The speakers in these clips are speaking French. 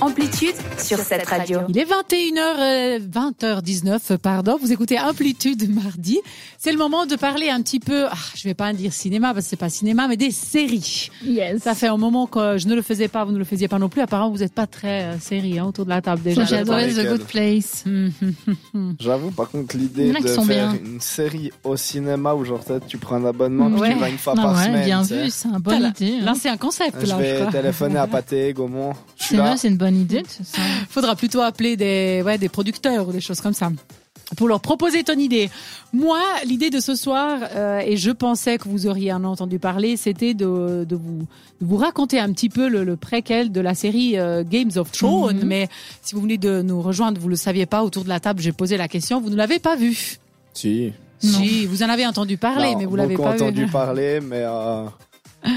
Amplitude sur cette radio. Il est 21h, 20h19, pardon. Vous écoutez Amplitude mardi. C'est le moment de parler un petit peu, ah, je vais pas dire cinéma parce que c'est pas cinéma, mais des séries. Yes. Ça fait un moment que je ne le faisais pas, vous ne le faisiez pas non plus. Apparemment, vous n'êtes pas très euh, série hein, autour de la table déjà. J'ai adoré The. Good Place. J'avoue, par contre, l'idée de faire bien. une série au cinéma où genre tu prends un abonnement puis Ouais. tu vas une fois par ouais, semaine. bien vu, c'est une bonne Là, idée. hein. là, c'est un concept. Je là, je vais crois. téléphoner à Pathé, Gaumont. Je c'est une bonne idée. tout ça. Faudra plutôt appeler des, ouais, des producteurs ou des choses comme ça pour leur proposer ton idée. Moi, l'idée de ce soir, euh, et je pensais que vous auriez en entendu parler, c'était de, de, vous, de vous raconter un petit peu le, le préquel de la série euh, Games of Thrones. Mhm. Mais si vous venez de nous rejoindre, vous le saviez pas, autour de la table, j'ai posé la question, vous ne l'avez pas vu. Si. Non. Si, vous en avez entendu parler, Non, mais vous l'avez pas entendu vu. parler, mais euh,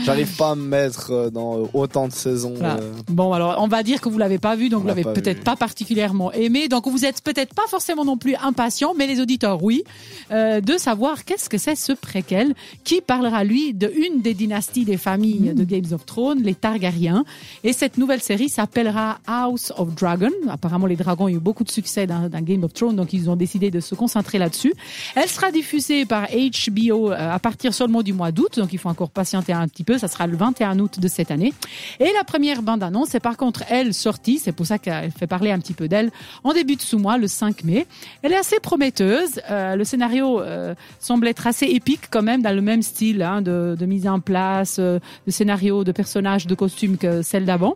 j'arrive pas à me mettre euh, dans euh, autant de saisons. Voilà. euh. Bon, alors on va dire que vous l'avez pas vu, donc On vous l'a l'avez peut-être pas particulièrement aimé, donc vous êtes peut-être pas forcément non plus impatient, mais les auditeurs oui, euh, de savoir qu'est-ce que c'est ce préquel qui parlera lui de une des dynasties des familles de Games of Thrones, les Targaryens, et cette nouvelle série s'appellera House of Dragon. Apparemment, les dragons ont eu beaucoup de succès dans, dans Game of Thrones, donc ils ont décidé de se concentrer là-dessus. Elle sera diffusée par HBO à partir seulement du mois d'août, donc il faut encore patienter un petit peu. Ça sera le 21 août de cette année. Et la première bande-annonce est par contre elle sortie, c'est pour ça qu'elle fait parler un petit peu d'elle, en début de sous-mois, le 5 mai. Elle est assez prometteuse. Euh, le scénario euh, semble être assez épique quand même, dans le même style hein, de, de mise en place, euh, de scénario, de personnages, de costumes que celle d'avant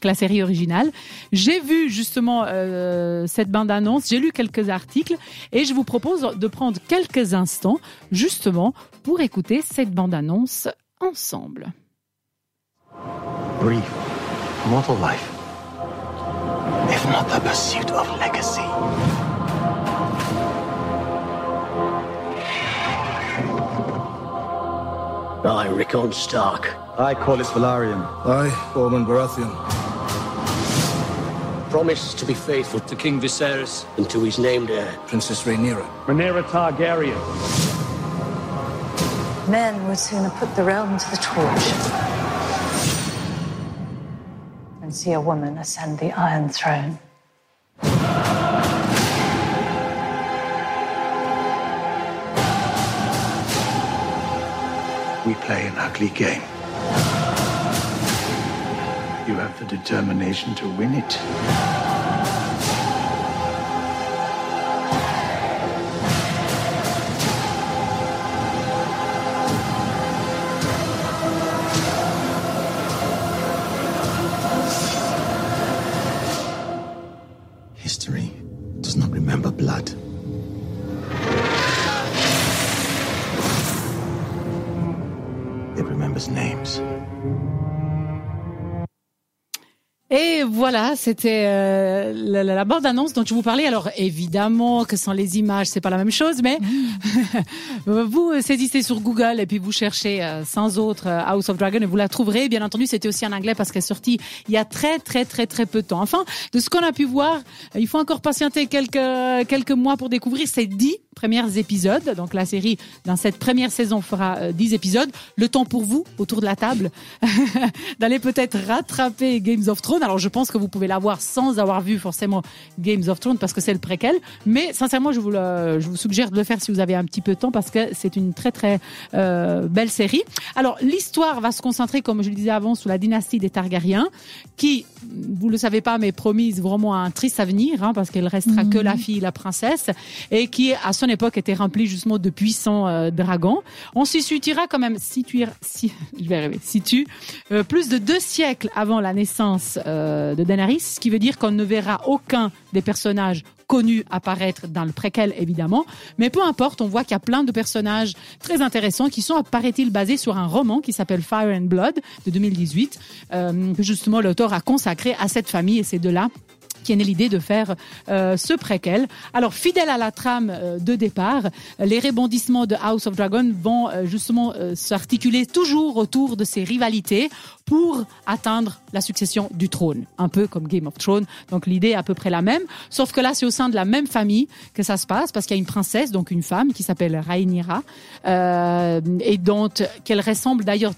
que la série originale. J'ai vu justement euh, cette bande-annonce, j'ai lu quelques articles et je vous propose de prendre quelques instants justement pour écouter cette bande-annonce ensemble. brief, mortal life, if not the pursuit of legacy. I, Rickon Stark, I, Corlys Valarian, I, Ormond Baratheon. promise to be faithful to King Viserys and to his named heir. Princess Rhaenyra. Rhaenyra Targaryen. Men would sooner put the realm to the torch than see a woman ascend the Iron Throne. We play an ugly game. You have the determination to win it. Names. Et voilà, c'était euh, la, bande-annonce dont je vous parlais. Alors évidemment que sans les images, c'est pas la même chose, mais vous euh, saisissez sur Google et puis vous cherchez euh, sans autre House of Dragon et vous la trouverez. Bien entendu, c'était aussi en anglais parce qu'elle est sortie il y a très très très très peu de temps. Enfin, de ce qu'on a pu voir, il faut encore patienter quelques quelques mois pour découvrir ces dix premiers épisodes. Donc la série dans cette première saison fera euh, 10 épisodes. Le temps pour vous autour de la table d'aller peut-être rattraper Games of Thrones. Alors je pense que vous pouvez l'avoir sans avoir vu forcément Games of Thrones parce que c'est le préquel. Mais sincèrement, je vous, le- je vous suggère de le faire si vous avez un petit peu de temps parce que c'est une très très euh, belle série. Alors l'histoire va se concentrer, comme je le disais avant, sous la dynastie des Targaryens, qui, vous le savez pas, mais promise vraiment un triste avenir hein, parce qu'elle restera que la fille, la princesse, et qui à son époque était remplie justement de puissants euh, dragons. On s'y situera quand même, situer, si, je vais arriver, euh, plus de deux siècles avant la naissance euh, de Daenerys, ce qui veut dire qu'on ne verra aucun des personnages connus apparaître dans le préquel évidemment, mais peu importe, on voit qu'il y a plein de personnages très intéressants qui sont, paraît-il, basés sur un roman qui s'appelle Fire and Blood de 2018, euh, que justement l'auteur a consacré à cette famille et c'est de là qui est l'idée de faire euh, ce préquel. Alors, fidèle à la trame euh, de départ, les rebondissements de House of Dragon vont euh, justement s'articuler toujours autour de ces rivalités pour atteindre la succession du trône, un peu comme Game of Thrones. Donc l'idée est à peu près la même, sauf que là c'est au sein de la même famille que ça se passe, parce qu'il y a une princesse, donc une femme qui s'appelle Rhaenyra, et dont qu'elle ressemble d'ailleurs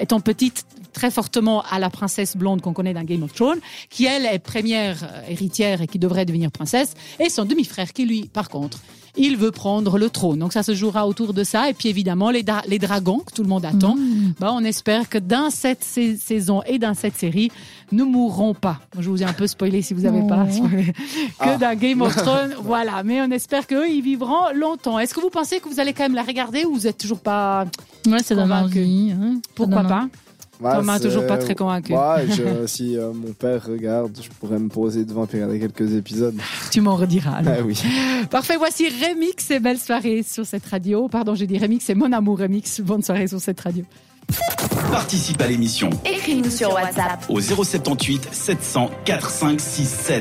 étant petite très fortement à la princesse blonde qu'on connaît dans Game of Thrones, qui elle est première euh, héritière et qui devrait devenir princesse, et son demi-frère qui lui, par contre, il veut prendre le trône. Donc ça se jouera autour de ça. Et puis évidemment, les, dra- les dragons que tout le monde attend. Bah, on espère que dans cette sa- saison et dans cette série, nous mourrons pas. Je vous ai un peu spoilé si vous n'avez pas spoilé. Que dans Game of Thrones, voilà. Mais on espère qu'eux, ils vivront longtemps. Est-ce que vous pensez que vous allez quand même la regarder ou vous êtes toujours pas... Ouais, donne Convaincu. envie. hein. Pourquoi pas Ouais, Thomas, toujours pas très convaincu. Ouais, je- si euh, mon père regarde, je pourrais me poser devant et regarder quelques épisodes. Tu m'en rediras. alors. Ah oui. Parfait, voici Remix et belle soirée sur cette radio. Pardon, j'ai dit Remix, c'est mon amour Remix. Bonne soirée sur cette radio. Participe à l'émission Écris-nous sur WhatsApp. au 078 700 4567.